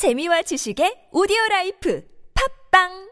재미와 지식의 오디오 라이프. 팝빵!